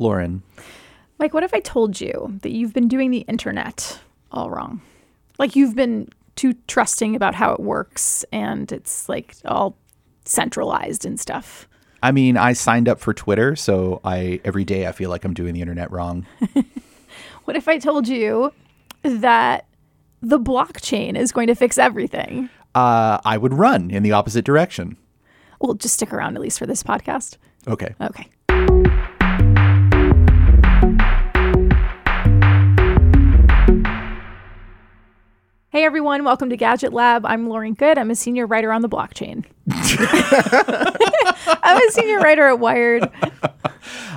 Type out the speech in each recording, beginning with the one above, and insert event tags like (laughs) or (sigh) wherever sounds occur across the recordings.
Lauren. Mike, what if I told you that you've been doing the internet all wrong? Like you've been too trusting about how it works and it's like all centralized and stuff. I mean, I signed up for Twitter, so I every day I feel like I'm doing the internet wrong. (laughs) What if I told you that the blockchain is going to fix everything? Uh, I would run in the opposite direction. Well, just stick around at least for this podcast. Okay. Okay. Hey everyone, welcome to Gadget Lab. I'm Lauren Goode. I'm a senior writer on the blockchain. (laughs) I'm a senior writer at Wired,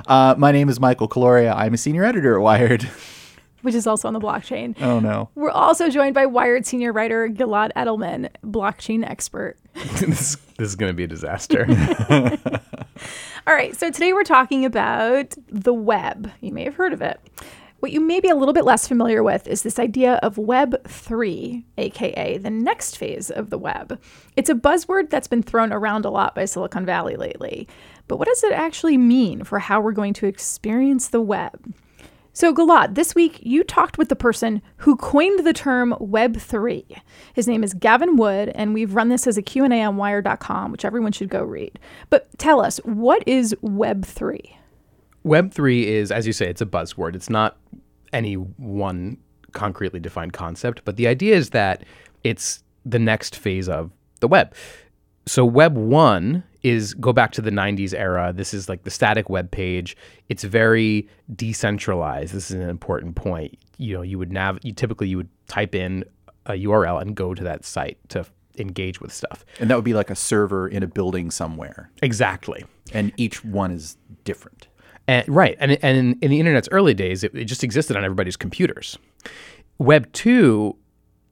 Uh, my name is Michael Calore. I'm a senior editor at Wired. which is also on the blockchain. Oh no. We're also joined by Wired senior writer Gilad Edelman, blockchain expert. (laughs) this, this is going to be a disaster. (laughs) All right, so today we're talking about the web. You may have heard of it. What you may be a little bit less familiar with is this idea of Web 3, aka the next phase of the web. It's a buzzword that's been thrown around a lot by Silicon Valley lately. But what does it actually mean for how we're going to experience the web? So, Gilad, this week you talked with the person who coined the term Web3. His name is Gavin Wood, and we've run this as a Q&A on Wired.com, which everyone should go read. But tell us, what is Web3? Web3 is, as you say, it's a buzzword. It's not any one concretely defined concept, but the idea is that it's the next phase of the web. So Web 1 is go back to the 90s era. This is like the static web page. It's very decentralized. This is an important point. You know, you would nav you typically you would type in a URL and go to that site to engage with stuff. And that would be like a server in a building somewhere. Exactly. And each one is different. And, right. And, and in, in the internet's early days, it, it just existed on everybody's computers. Web 2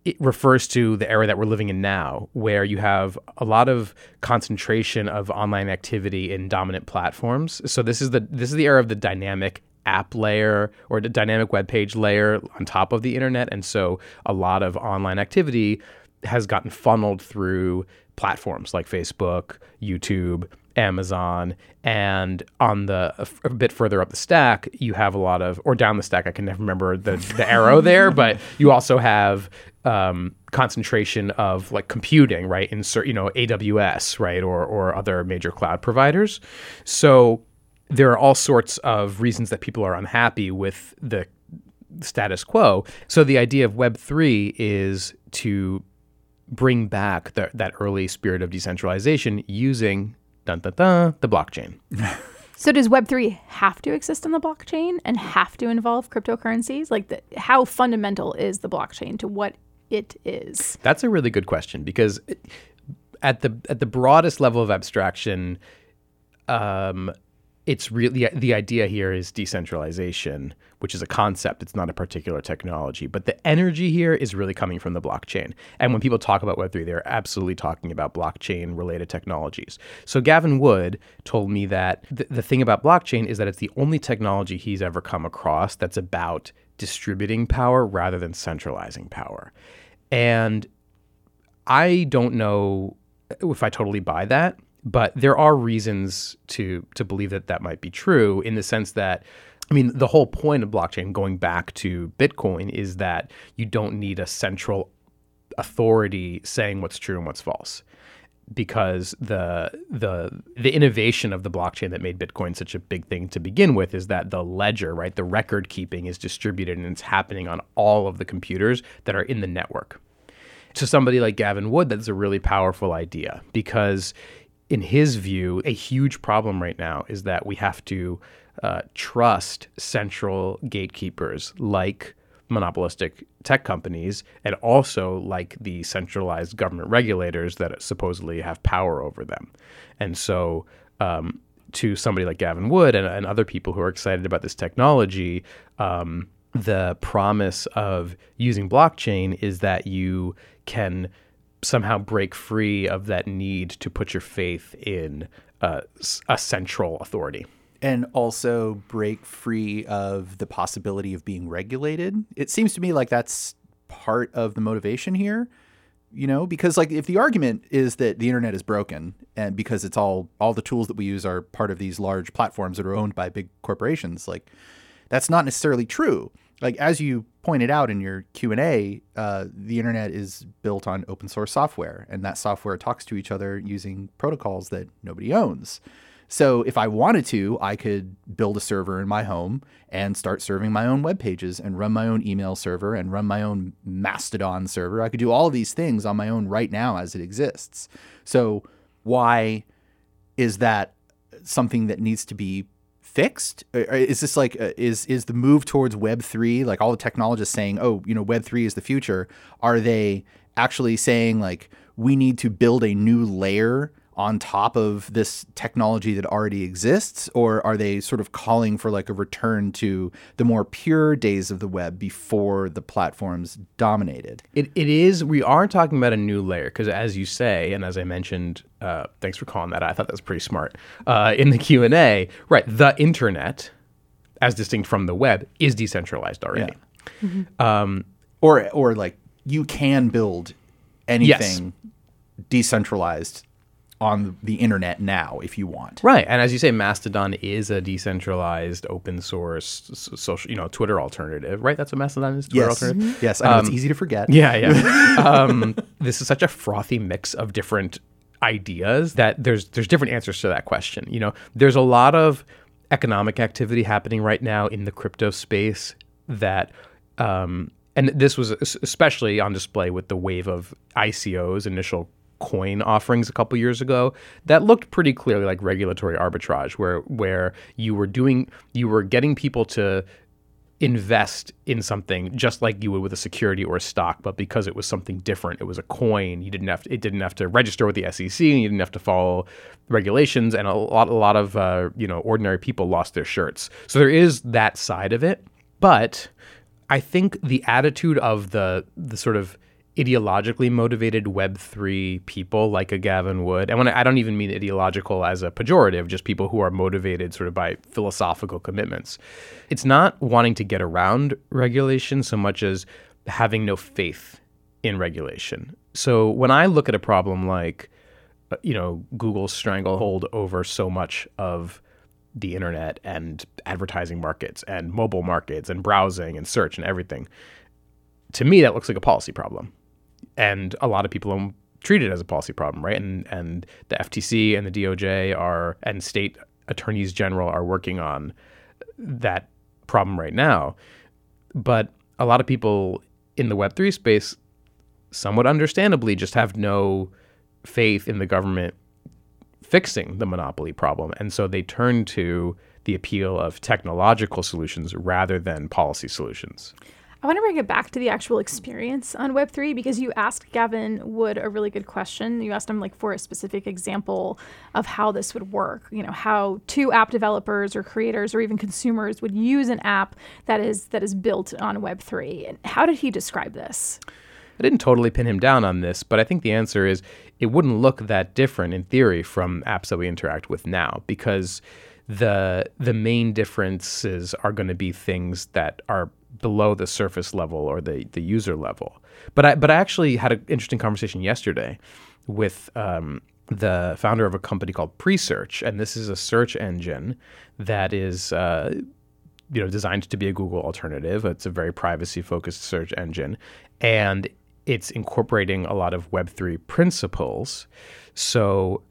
it refers to the era that we're living in now, where you have a lot of concentration of online activity in dominant platforms. So this is the this is the era of the dynamic app layer or the dynamic web page layer on top of the internet, and so a lot of online activity has gotten funneled through platforms like Facebook, YouTube, Amazon, and on the a, f- a bit further up the stack, you have a lot of, or down the stack, I can never remember the the arrow (laughs) there, but you also have um, concentration of like computing, right? In you know AWS, right, or or other major cloud providers. So there are all sorts of reasons that people are unhappy with the status quo. So the idea of Web three is to bring back the, that early spirit of decentralization using dun, dun, dun, the blockchain. So does Web3 have to exist on the blockchain and have to involve cryptocurrencies? Like the, how fundamental is the blockchain to what it is? That's a really good question because it- at the at the broadest level of abstraction, um, it's really the idea here is decentralization, which is a concept. It's not a particular technology, but the energy here is really coming from the blockchain. And when people talk about Web three, they're absolutely talking about blockchain related technologies. So Gavin Wood told me that th- the thing about blockchain is that it's the only technology he's ever come across that's about distributing power rather than centralizing power. And I don't know if I totally buy that, but there are reasons to to believe that that might be true in the sense that I mean the whole point of blockchain going back to Bitcoin is that you don't need a central authority saying what's true and what's false because the the the innovation of the blockchain that made Bitcoin such a big thing to begin with is that the ledger, right, the record keeping is distributed and it's happening on all of the computers that are in the network. To somebody like Gavin Wood, that's a really powerful idea because in his view, a huge problem right now is that we have to uh, trust central gatekeepers like monopolistic tech companies and also like the centralized government regulators that supposedly have power over them. And so, um, to somebody like Gavin Wood and, and, other people who are excited about this technology, um, the promise of using blockchain is that you can somehow break free of that need to put your faith in uh, a central authority and also break free of the possibility of being regulated. It seems to me like that's part of the motivation here you know, because like if the argument is that the internet is broken and because it's all all the tools that we use are part of these large platforms that are owned by big corporations, like that's not necessarily true. Like as you pointed out in your Q and A, uh, the internet is built on open source software, and that software talks to each other using protocols that nobody owns. So if I wanted to, I could build a server in my home and start serving my own web pages and run my own email server and run my own Mastodon server. I could do all these things on my own right now as it exists. So why is that something that needs to be fixed? Is this like uh, is is the move towards Web three like all the technologists saying, oh, you know, Web three is the future? Are they actually saying like we need to build a new layer on top of this technology that already exists or are they sort of calling for like a return to the more pure days of the web before the platforms dominated it, it is we are talking about a new layer because as you say and as i mentioned uh, thanks for calling that i thought that was pretty smart uh, in the q&a right the internet as distinct from the web is decentralized already yeah. mm-hmm. um, or or like you can build anything yes. decentralized on the internet now if you want. Right. And as you say, Mastodon is a decentralized open source social, you know, Twitter alternative, right? That's what Mastodon is, Twitter yes. alternative. Mm-hmm. Yes, I know um, it's easy to forget. Yeah, yeah. (laughs) um, this is such a frothy mix of different ideas that there's there's different answers to that question. You know, there's a lot of economic activity happening right now in the crypto space that um, and this was especially on display with the wave of ICOs, initial coin offerings a couple years ago that looked pretty clearly like regulatory arbitrage where where you were doing you were getting people to invest in something just like you would with a security or a stock, but because it was something different, it was a coin. You didn't have to, it didn't have to register with the SEC, and you didn't have to follow regulations. And a lot, a lot of uh, you know ordinary people lost their shirts. So there is that side of it, but I think the attitude of the the sort of ideologically motivated Web3 people like a Gavin Wood. And when I, I, don't even mean ideological as a pejorative, just people who are motivated sort of by philosophical commitments. It's not wanting to get around regulation so much as having no faith in regulation. So when I look at a problem like, uh, you know, Google's stranglehold over so much of the internet and advertising markets and mobile markets and browsing and search and everything, to me, that looks like a policy problem and a lot of people treat it as a policy problem, right? And and the FTC and the DOJ are and state attorneys general are working on that problem right now. But a lot of people in the Web three space, somewhat understandably, just have no faith in the government fixing the monopoly problem, and so they turn to the appeal of technological solutions rather than policy solutions. I want to bring it back to the actual experience on Web3 because you asked Gavin Wood a really good question. You asked him like for a specific example of how this would work, you know, how two app developers or creators or even consumers would use an app that is that is built on Web3. And how did he describe this? I didn't totally pin him down on this, but I think the answer is it wouldn't look that different in theory from apps that we interact with now because the the main differences are going to be things that are below the surface level or the, the user level. But I but I actually had an interesting conversation yesterday with um, the founder of a company called Presearch, and this is a search engine that is. Uh, you know, designed to be a Google alternative. It's a very privacy-focused search engine, and it's incorporating a lot of Web3 principles. So,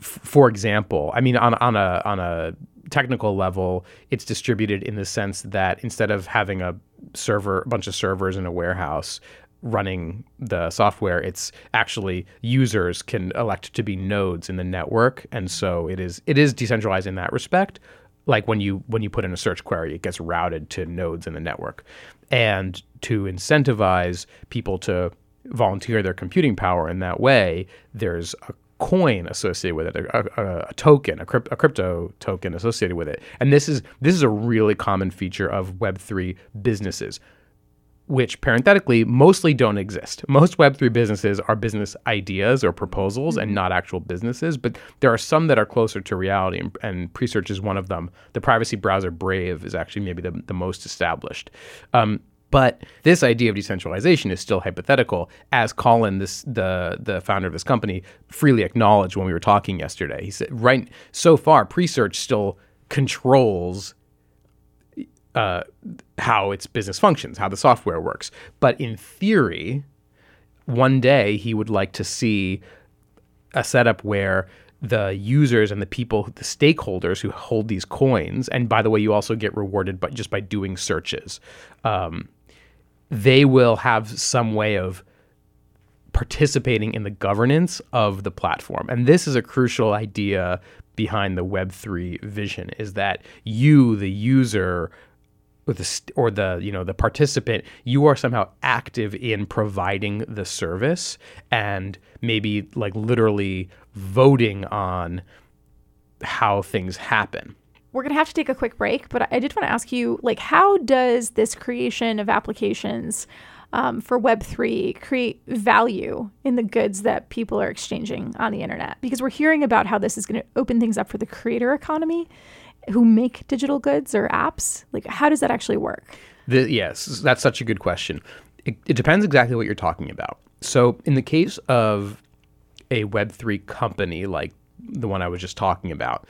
f- for example, I mean, on, on a on a technical level, it's distributed in the sense that instead of having a server, a bunch of servers in a warehouse running the software, it's actually users can elect to be nodes in the network, and so it is it is decentralized in that respect. Like when you when you put in a search query, it gets routed to nodes in the network, and to incentivize people to volunteer their computing power in that way, there's a coin associated with it, a, a, a token, a, crypt, a, crypto token associated with it. And this is this is a really common feature of Web three businesses, which parenthetically mostly don't exist. Most Web three businesses are business ideas or proposals and not actual businesses, but there are some that are closer to reality, and, and Presearch is one of them. The privacy browser Brave is actually maybe the, the most established. Um, But this idea of decentralization is still hypothetical, as Colin, this the the founder of this company, freely acknowledged when we were talking yesterday. He said, right so far, Presearch still controls uh, how its business functions, how the software works. But in theory, one day he would like to see a setup where the users and the people, the stakeholders who hold these coins, and by the way, you also get rewarded by just by doing searches. Um, they will have some way of participating in the governance of the platform. And this is a crucial idea behind the Web3 vision is that you, the user, or the, or the you know the participant you are somehow active in providing the service and maybe like literally voting on how things happen we're going to have to take a quick break, but I did want to ask you, like, how does this creation of applications um, for Web3 create value in the goods that people are exchanging on the internet? Because we're hearing about how this is going to open things up for the creator economy who make digital goods or apps. Like, how does that actually work? The, yes, that's such a good question. It, it depends exactly what you're talking about. So, in the case of a Web3 company like the one I was just talking about,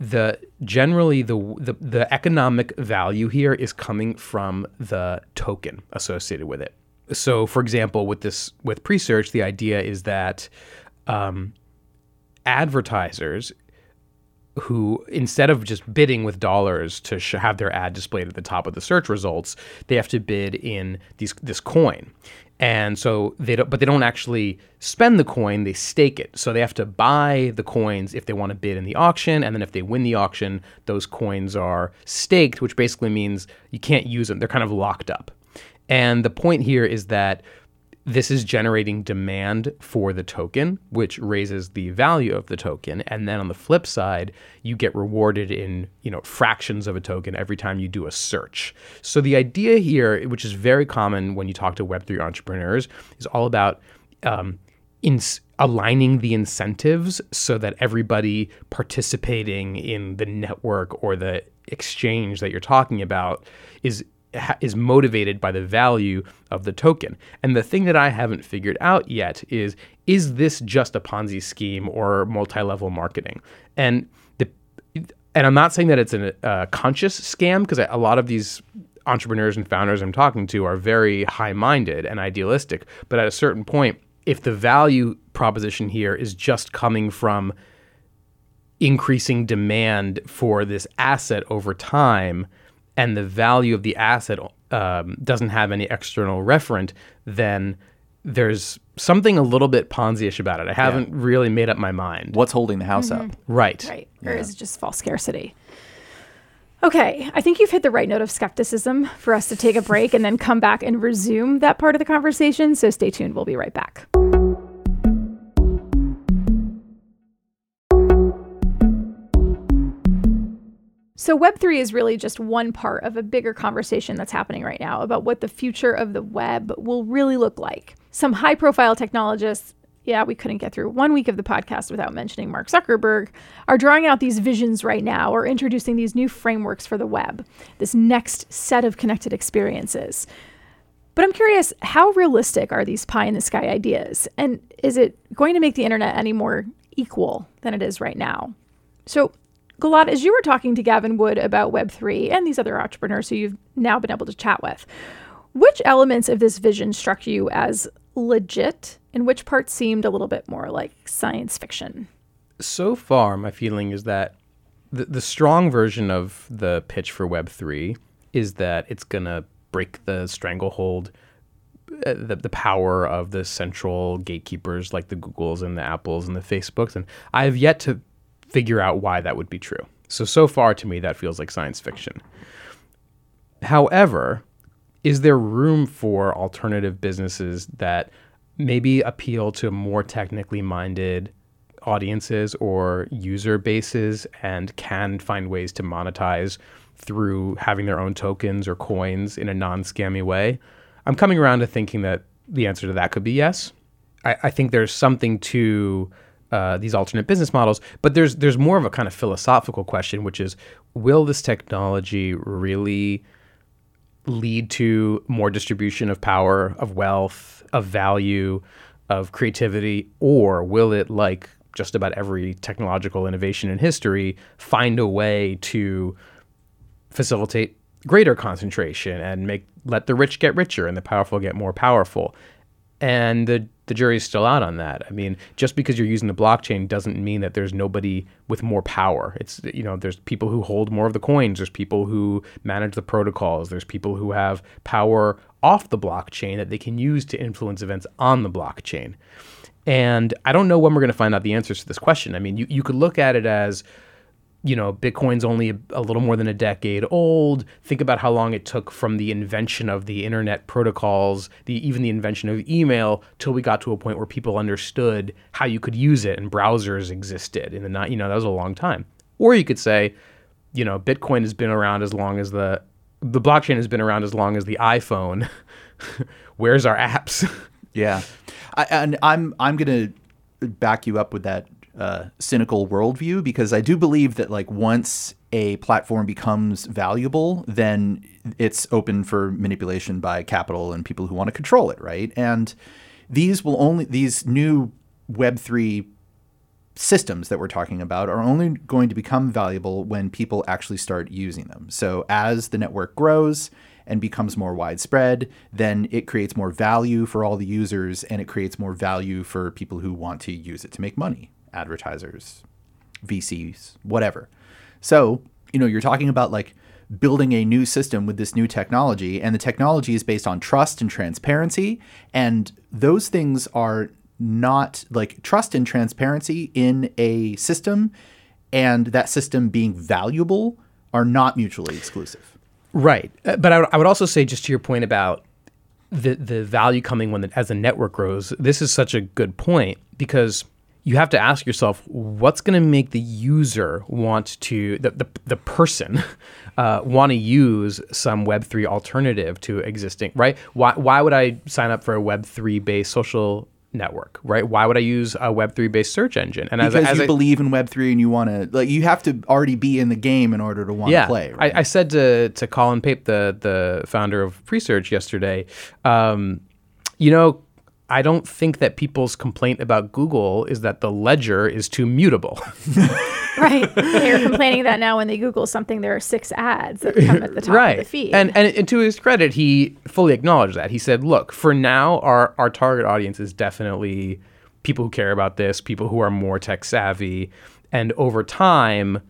the generally the, the the economic value here is coming from the token associated with it. So, for example, with this with Presearch, the idea is that um, advertisers who instead of just bidding with dollars to sh- have their ad displayed at the top of the search results, they have to bid in these this coin. And so they don't but they don't actually spend the coin they stake it. So they have to buy the coins if they want to bid in the auction and then if they win the auction those coins are staked which basically means you can't use them they're kind of locked up. And the point here is that this is generating demand for the token, which raises the value of the token. And then on the flip side, you get rewarded in you know fractions of a token every time you do a search. So the idea here, which is very common when you talk to Web3 entrepreneurs, is all about um, in aligning the incentives so that everybody participating in the network or the exchange that you're talking about is is motivated by the value of the token. And the thing that I haven't figured out yet is is this just a Ponzi scheme or multi-level marketing? And the and I'm not saying that it's a uh, conscious scam because a lot of these entrepreneurs and founders I'm talking to are very high-minded and idealistic, but at a certain point if the value proposition here is just coming from increasing demand for this asset over time, and the value of the asset um, doesn't have any external referent, then there's something a little bit Ponzi-ish about it. I haven't yeah. really made up my mind. What's holding the house mm-hmm. up? Right. Right. Or yeah. is it just false scarcity? Okay, I think you've hit the right note of skepticism for us to take a break and then come back and resume that part of the conversation. So stay tuned. We'll be right back. So, Web3 is really just one part of a bigger conversation that's happening right now about what the future of the web will really look like. Some high profile technologists, yeah, we couldn't get through one week of the podcast without mentioning Mark Zuckerberg, are drawing out these visions right now or introducing these new frameworks for the web, this next set of connected experiences. But I'm curious, how realistic are these pie in the sky ideas? And is it going to make the internet any more equal than it is right now? So, Gilad, as you were talking to Gavin Wood about Web3 and these other entrepreneurs who you've now been able to chat with, which elements of this vision struck you as legit and which parts seemed a little bit more like science fiction? So far, my feeling is that the, the strong version of the pitch for Web3 is that it's going to break the stranglehold, uh, the, the power of the central gatekeepers like the Googles and the Apples and the Facebooks. And I have yet to figure out why that would be true. So, so far to me, that feels like science fiction. However, is there room for alternative businesses that maybe appeal to more technically minded audiences or user bases and can find ways to monetize through having their own tokens or coins in a non scammy way? I'm coming around to thinking that the answer to that could be yes. I, I think there's something to uh, these alternate business models. But there's there's more of a kind of philosophical question, which is, will this technology really lead to more distribution of power, of wealth, of value, of creativity, or will it, like just about every technological innovation in history, find a way to facilitate greater concentration and make let the rich get richer and the powerful get more powerful? And the the jury's still out on that. I mean, just because you're using the blockchain doesn't mean that there's nobody with more power. It's you know, there's people who hold more of the coins, there's people who manage the protocols, there's people who have power off the blockchain that they can use to influence events on the blockchain. And I don't know when we're going to find out the answers to this question. I mean, you, you could look at it as you know, Bitcoin's only a, little more than a decade old. Think about how long it took from the invention of the internet protocols, the even the invention of email, till we got to a point where people understood how you could use it and browsers existed in the night. You know, that was a long time. Or you could say, you know, Bitcoin has been around as long as the the blockchain has been around as long as the iPhone. (laughs) Where's our apps? (laughs) yeah, I, and I'm I'm gonna back you up with that uh, cynical worldview because I do believe that like once a platform becomes valuable, then it's open for manipulation by capital and people who want to control it, right? And these will only these new Web three systems that we're talking about are only going to become valuable when people actually start using them. So as the network grows and becomes more widespread, then it creates more value for all the users and it creates more value for people who want to use it to make money advertisers, VCs, whatever. So, you know, you're talking about like building a new system with this new technology, and the technology is based on trust and transparency. And those things are not like trust and transparency in a system and that system being valuable are not mutually exclusive. Right. Uh, but I would also say, just to your point about the, the value coming when the, as the network grows, this is such a good point because you have to ask yourself what's going to make the user want to the the, the person (laughs) uh, want to use some web3 alternative to existing right? Why why would i sign up for a web3 based social network right? Why would i use a web3 based search engine? And because as, as you I, believe in web3 and you want to like you have to already be in the game in order to want yeah, to play right? I, I, said to to colin pape the the founder of presearch yesterday um, you know I don't think that people's complaint about Google is that the ledger is too mutable. (laughs) right. They're complaining that now when they Google something, there are six ads that come at the top right. of the feed. And, and, and to his credit, he fully acknowledged that. He said, look, for now, our, our target audience is definitely people who care about this, people who are more tech savvy. And over time,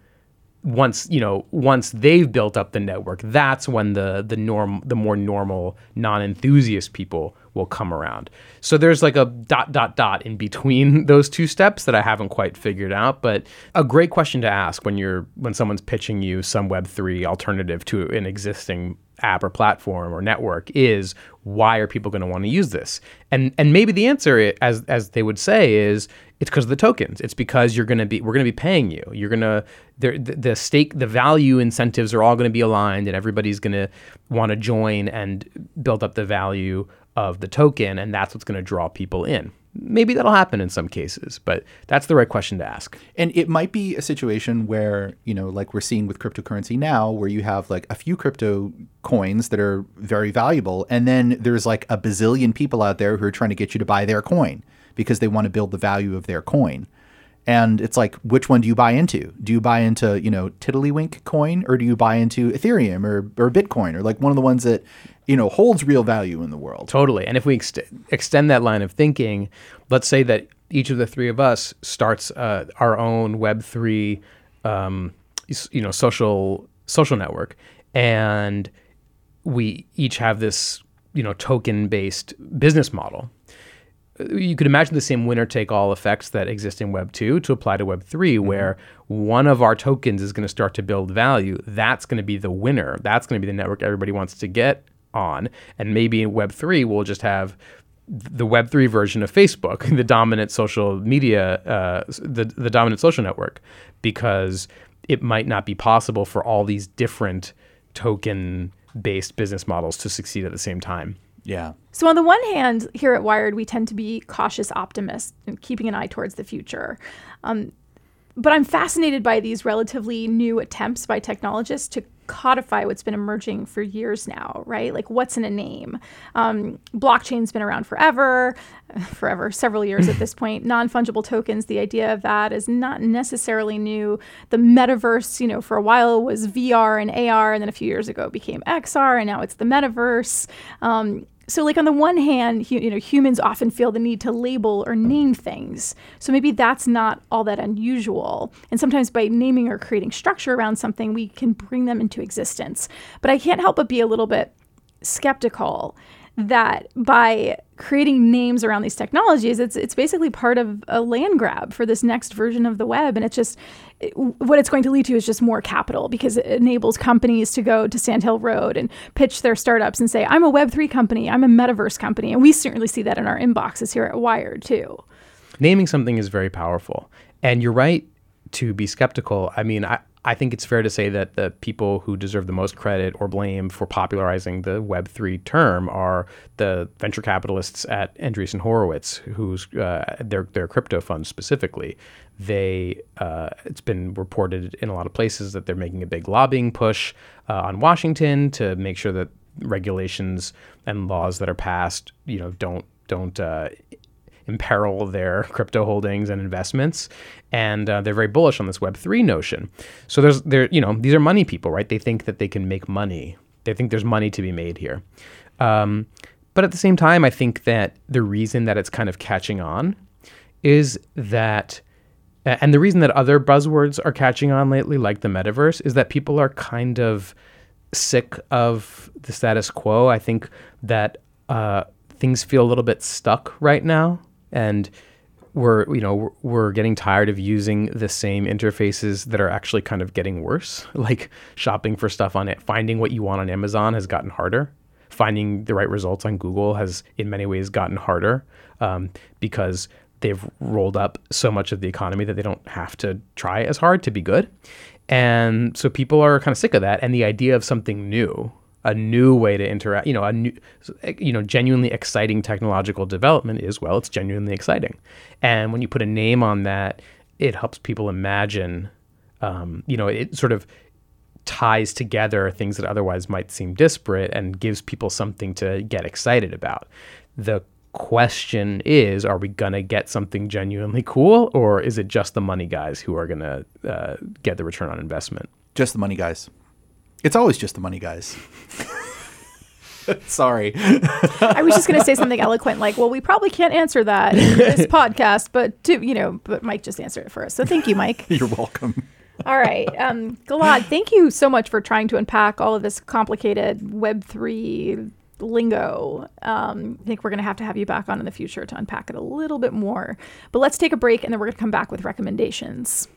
once you know once they've built up the network that's when the the norm the more normal non-enthusiast people will come around so there's like a dot dot dot in between (laughs) those two steps that i haven't quite figured out but a great question to ask when you're when someone's pitching you some web3 alternative to an existing app or platform or network is why are people going to want to use this and and maybe the answer as as they would say is it's because of the tokens. It's because you're going to be we're going to be paying you. You're going to the, the stake the value incentives are all going to be aligned and everybody's going to want to join and build up the value of the token and that's what's going to draw people in. Maybe that'll happen in some cases, but that's the right question to ask. And it might be a situation where, you know, like we're seeing with cryptocurrency now, where you have like a few crypto coins that are very valuable, and then there's like a bazillion people out there who are trying to get you to buy their coin because they want to build the value of their coin. And it's like, which one do you buy into? Do you buy into, you know, Tiddlywink coin or do you buy into Ethereum or, or Bitcoin or like one of the ones that, you know, holds real value in the world? Totally. And if we ex- extend that line of thinking, let's say that each of the three of us starts uh, our own Web3, um, you know, social social network, and we each have this, you know, token based business model you could imagine the same winner take all effects that exist in Web 2 to apply to Web 3, mm-hmm. where one of our tokens is going to start to build value. That's going to be the winner. That's going to be the network everybody wants to get on. And maybe in Web 3, we'll just have the Web 3 version of Facebook, (laughs) the dominant social media, uh, the, the dominant social network, because it might not be possible for all these different token based business models to succeed at the same time. Yeah. So, on the one hand, here at Wired, we tend to be cautious optimists and keeping an eye towards the future. Um, but I'm fascinated by these relatively new attempts by technologists to codify what's been emerging for years now, right? Like what's in a name? Um, blockchain's been around forever, (laughs) forever, several years at this (laughs) point. Non fungible tokens, the idea of that is not necessarily new. The metaverse, you know, for a while was VR and AR, and then a few years ago it became XR, and now it's the metaverse. Um, so like on the one hand you know humans often feel the need to label or name things. So maybe that's not all that unusual. And sometimes by naming or creating structure around something we can bring them into existence. But i can't help but be a little bit skeptical that by creating names around these technologies, it's it's basically part of a land grab for this next version of the web, and it's just it, what it's going to lead to is just more capital because it enables companies to go to Sand Hill Road and pitch their startups and say, "I'm a Web three company, I'm a metaverse company," and we certainly see that in our inboxes here at Wired too. Naming something is very powerful, and you're right to be skeptical. I mean, I, I think it's fair to say that the people who deserve the most credit or blame for popularizing the Web3 term are the venture capitalists at Andreessen Horowitz, whose uh, their their crypto fund specifically. They uh, it's been reported in a lot of places that they're making a big lobbying push uh, on Washington to make sure that regulations and laws that are passed, you know, don't don't uh, imperil their crypto holdings and investments, and uh, they're very bullish on this Web three notion. So there's there you know these are money people, right? They think that they can make money. They think there's money to be made here. Um, but at the same time, I think that the reason that it's kind of catching on is that, and the reason that other buzzwords are catching on lately, like the metaverse, is that people are kind of sick of the status quo. I think that uh, things feel a little bit stuck right now and we're you know we're getting tired of using the same interfaces that are actually kind of getting worse. (laughs) Like shopping for stuff on it finding what you want on amazon has gotten harder. Finding the right results on google has in many ways gotten harder um, because they've rolled up so much of the economy that they don't have to try as hard to be good. And so people are kind of sick of that. And the idea of something new a new way to interact, you know, a new, you know, genuinely exciting technological development is, well, it's genuinely exciting. And when you put a name on that, it helps people imagine, um, you know, it sort of ties together things that otherwise might seem disparate and gives people something to get excited about. The question is are we going to get something genuinely cool or is it just the money guys who are going to uh, get the return on investment? Just the money guys. It's always just the money guys. (laughs) Sorry. (laughs) I was just going to say something eloquent like, well, we probably can't answer that in this (laughs) podcast, but to, you know, but Mike just answered it for us. So thank you, Mike. You're welcome. All right. Um, Gilad, thank you so much for trying to unpack all of this complicated Web3 lingo. Um, I think we're going to have to have you back on in the future to unpack it a little bit more. But let's take a break and then we're going to come back with recommendations.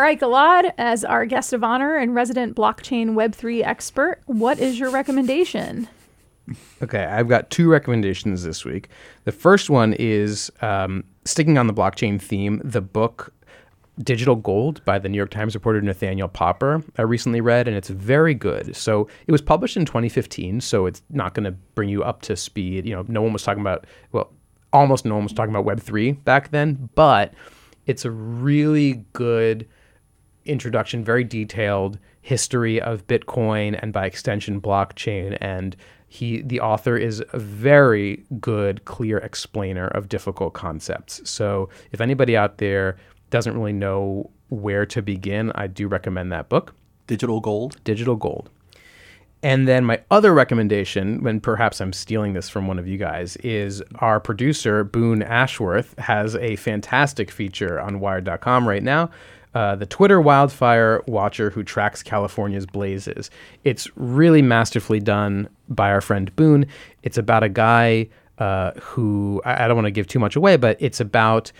All right, Gilad, as our guest of honor and resident blockchain Web3 expert, what is your recommendation? Okay, I've got two recommendations this week. The first one is um, sticking on the blockchain theme, the book Digital Gold by the New York Times reporter Nathaniel Popper. I recently read, and it's very good. So it was published in 2015, so it's not going to bring you up to speed. You know, no one was talking about, well, almost no one was talking about Web3 back then, but it's a really good introduction, very detailed history of Bitcoin and by extension blockchain. And he, the author, is a very good, clear explainer of difficult concepts. So if anybody out there doesn't really know where to begin, I do recommend that book. Digital Gold. Digital Gold. And then my other recommendation, when perhaps I'm stealing this from one of you guys, is our producer, Boone Ashworth, has a fantastic feature on Wired.com right now uh, the Twitter wildfire watcher who tracks California's blazes. It's really masterfully done by our friend Boone. It's about a guy uh, who I, I don't want to give too much away, but it's about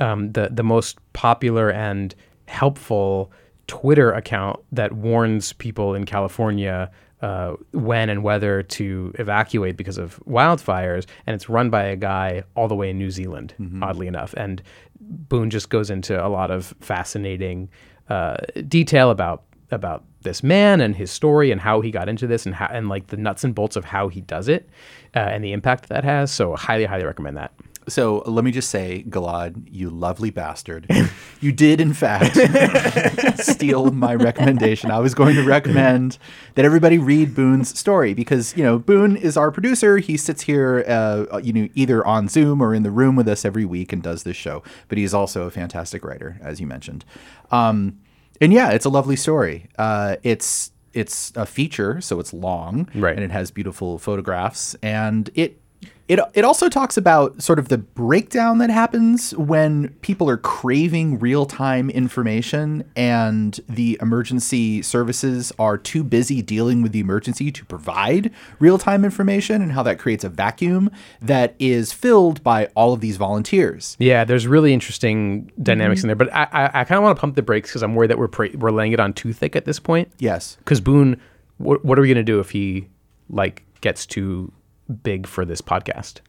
um, the the most popular and helpful Twitter account that warns people in California uh, when and whether to evacuate because of wildfires, and it's run by a guy all the way in New Zealand, mm-hmm. oddly enough. And Boone just goes into a lot of fascinating uh, detail about about this man and his story and how he got into this and how and like the nuts and bolts of how he does it uh, and the impact that, that has. So highly, highly recommend that. So let me just say, Gilad, you lovely bastard. (laughs) you did, in fact, (laughs) steal my recommendation. I was going to recommend that everybody read Boone's story because, you know, Boone is our producer. He sits here, uh, you know, either on Zoom or in the room with us every week and does this show. But he's also a fantastic writer, as you mentioned. Um, and yeah, it's a lovely story. Uh, it's it's a feature, so it's long, Right. and it has beautiful photographs, and it it it also talks about sort of the breakdown that happens when people are craving real-time information and the emergency services are too busy dealing with the emergency to provide real-time information and how that creates a vacuum that is filled by all of these volunteers. Yeah, there's really interesting dynamics mm-hmm. in there, but I I, I kind of want to pump the brakes because I'm worried that we're pre- we're laying it on too thick at this point. Yes. Because Boone, what what are we gonna do if he like gets too big for this podcast?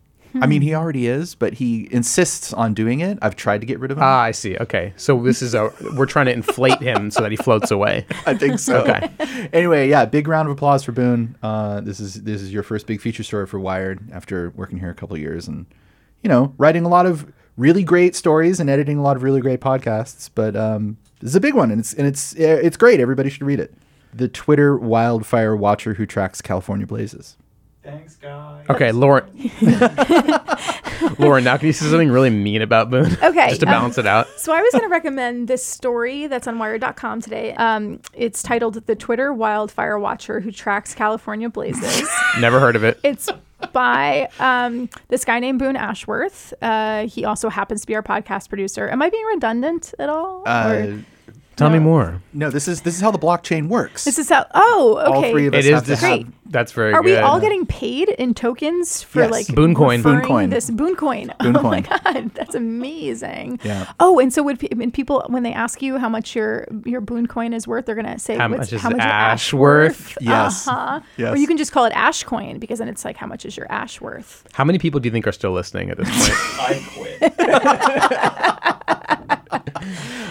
I mean, he already is, but he insists on doing it. I've tried to get rid of him. Ah, I see. Okay, so this is a we're trying to inflate him so that he floats away. (laughs) I think so. Okay. anyway, yeah, big round of applause for Boone. Uh, this is this is your first big feature story for Wired after working here a couple of years and you know writing a lot of really great stories and editing a lot of really great podcasts. But um, this is a big one and it's and it's it's great. Everybody should read it. The Twitter wildfire watcher who tracks California blazes. Thanks, guys. Okay, Lauren. (laughs) Lauren, now can you say something really mean about Boone? (laughs) Okay, Just to um, balance it out. So I was going to recommend this story that's on Wired.com today. Um, it's titled "The Twitter Wildfire Watcher Who Tracks California Blazes." (laughs) Never heard of it. it's by um, this guy named Boone Ashworth. Uh, he also happens to be our podcast producer. Am I being redundant at all? Uh, Or- Tell me more. no, this is this is how the blockchain works. this is how. Oh, okay. All three of us It is have to this. have Great. That's very Are good. we all getting paid in tokens for Yes. like Boone coin. referring Boone coin. This Boone coin. Boone (laughs) oh my god, that's amazing. Yeah. Oh, and so would when people when they ask you how much your your Boone coin is worth, they're gonna say How much is how much Ash worth? Yes. Uh-huh. Yes. Or you can just call it Ash coin because then it's like how much is your Ash worth? How many people do you think are still listening at this point? (laughs) I quit. (laughs) (laughs)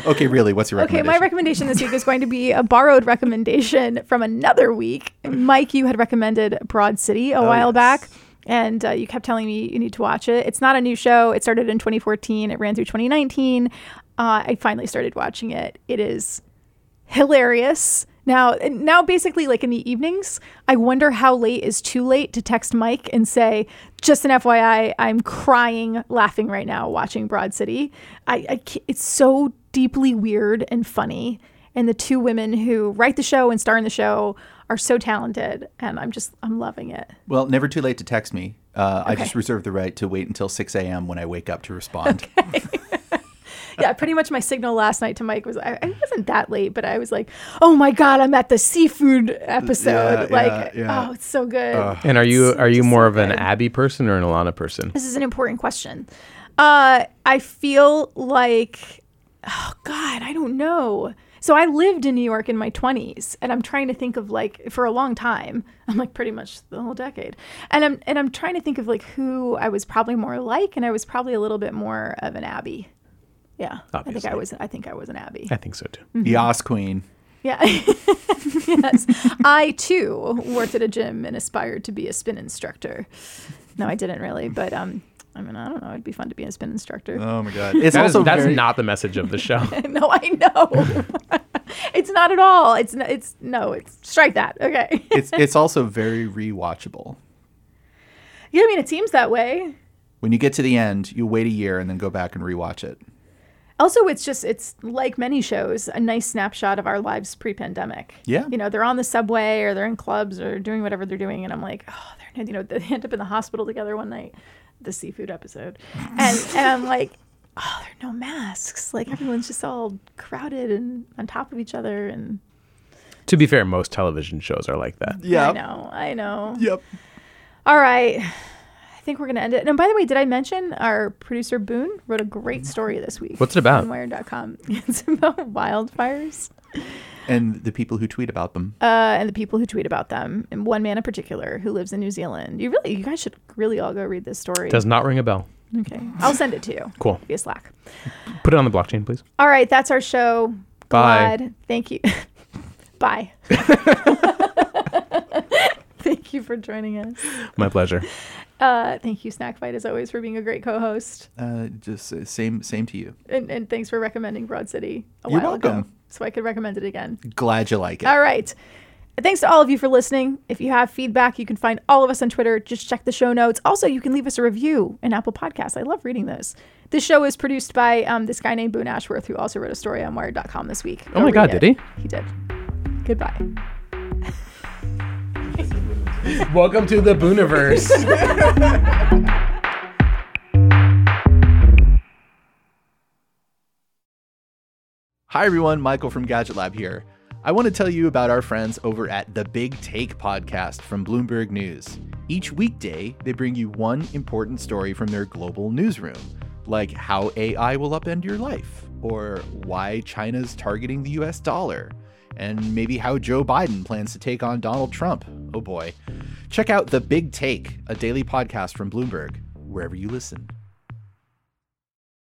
Okay, really, what's your Okay, my recommendation this week is going to be a borrowed recommendation from another week. Mike, you had recommended Broad City a while yes. back, and uh, you kept telling me you need to watch it. It's not a new show. It started in 2014. It ran through 2019. Uh, I finally started watching it. It is hilarious. Now, now basically, like in the evenings, I wonder how late is too late to text Mike and say, "Just an FYI, I'm crying, laughing right now watching Broad City." I, I it's so deeply weird and funny, and the two women who write the show and star in the show are so talented, and I'm just I'm loving it. Well, never too late to text me. Uh, I just reserve the right to wait until 6 a.m. when I wake up to respond. (laughs) yeah, pretty much my signal last night to Mike was I, I wasn't that late, but I was like, "Oh my god, I'm at the seafood episode!" Yeah, like, yeah, yeah. oh, it's so good. And are you It's are you more so of an good. Abby person or an Ilana person? This is an important question. Uh, I feel like, oh God, I don't know. So I lived in New York in my 20s, and I'm trying to think of like for a long time. (laughs) I'm like pretty much the whole decade, and I'm and I'm trying to think of like who I was probably more like, and I was probably a little bit more of an Abby. Yeah, I think I was. I think I was an Abby. I think so too. The Yas Queen. Yeah. (laughs) yes. I too worked at a gym and aspired to be a spin instructor. No, I didn't really, but um, I mean, I don't know. It'd be fun to be a spin instructor. Oh my God. (laughs) It's That is- also that's very, not the message of the show. (laughs) no, I know. it's not at all. It's n- it's no. It's strike that. Okay. it's it's also very rewatchable. yeah, I mean, it seems that way. When you get to the end, you wait a year and then go back and rewatch it. Also, it's just it's like many shows, a nice snapshot of our lives pre-pandemic. Yeah. You know, they're on the subway or they're in clubs or doing whatever they're doing, and I'm like, oh, they're you know they end up in the hospital together one night, the seafood episode, (laughs) and and I'm like, oh, there are no masks. Like everyone's just all crowded and on top of each other, and to be fair, most television shows are like that. Yeah. I know, I know. Yep. All right. I think we're going to end it. And by the way, did I mention our producer Boone wrote a great story this week? What's it about? On Wired.com. (laughs) It's about wildfires And the people who tweet about them. uh, and the people who tweet about them, and one man in particular who lives in New Zealand. You really, you guys should really all go read this story. Does not ring a bell. okay, I'll send it to you Cool. via Slack. Put it on the blockchain, please. All right, that's our show. Bye. Glad. Thank you. (laughs) Bye. (laughs) thank you for joining us. My pleasure. Uh, thank you, Snack Fight, as always, for being a great co-host, Uh, just uh, same same to you. and, and thanks for recommending Broad City a You're while ago, welcome. so I could recommend it again. Glad you like it. All right. Thanks to all of you for listening. If you have feedback, you can find all of us on Twitter. Just check the show notes. Also, you can leave us a review in Apple Podcasts. I love reading those. This show is produced by um, this guy named Boone Ashworth, who also wrote a story on Wired.com this week. Oh my God, read did he? He did. Goodbye. Welcome to the Booniverse. Hi everyone, Michael from Gadget Lab here. I want to tell you about our friends over at the Big Take podcast from Bloomberg News. Each weekday, they bring you one important story from their global newsroom, like how AI will upend your life, or why China's targeting the US dollar, and maybe how Joe Biden plans to take on Donald Trump. Oh boy. Check out The Big Take, a daily podcast from Bloomberg, wherever you listen.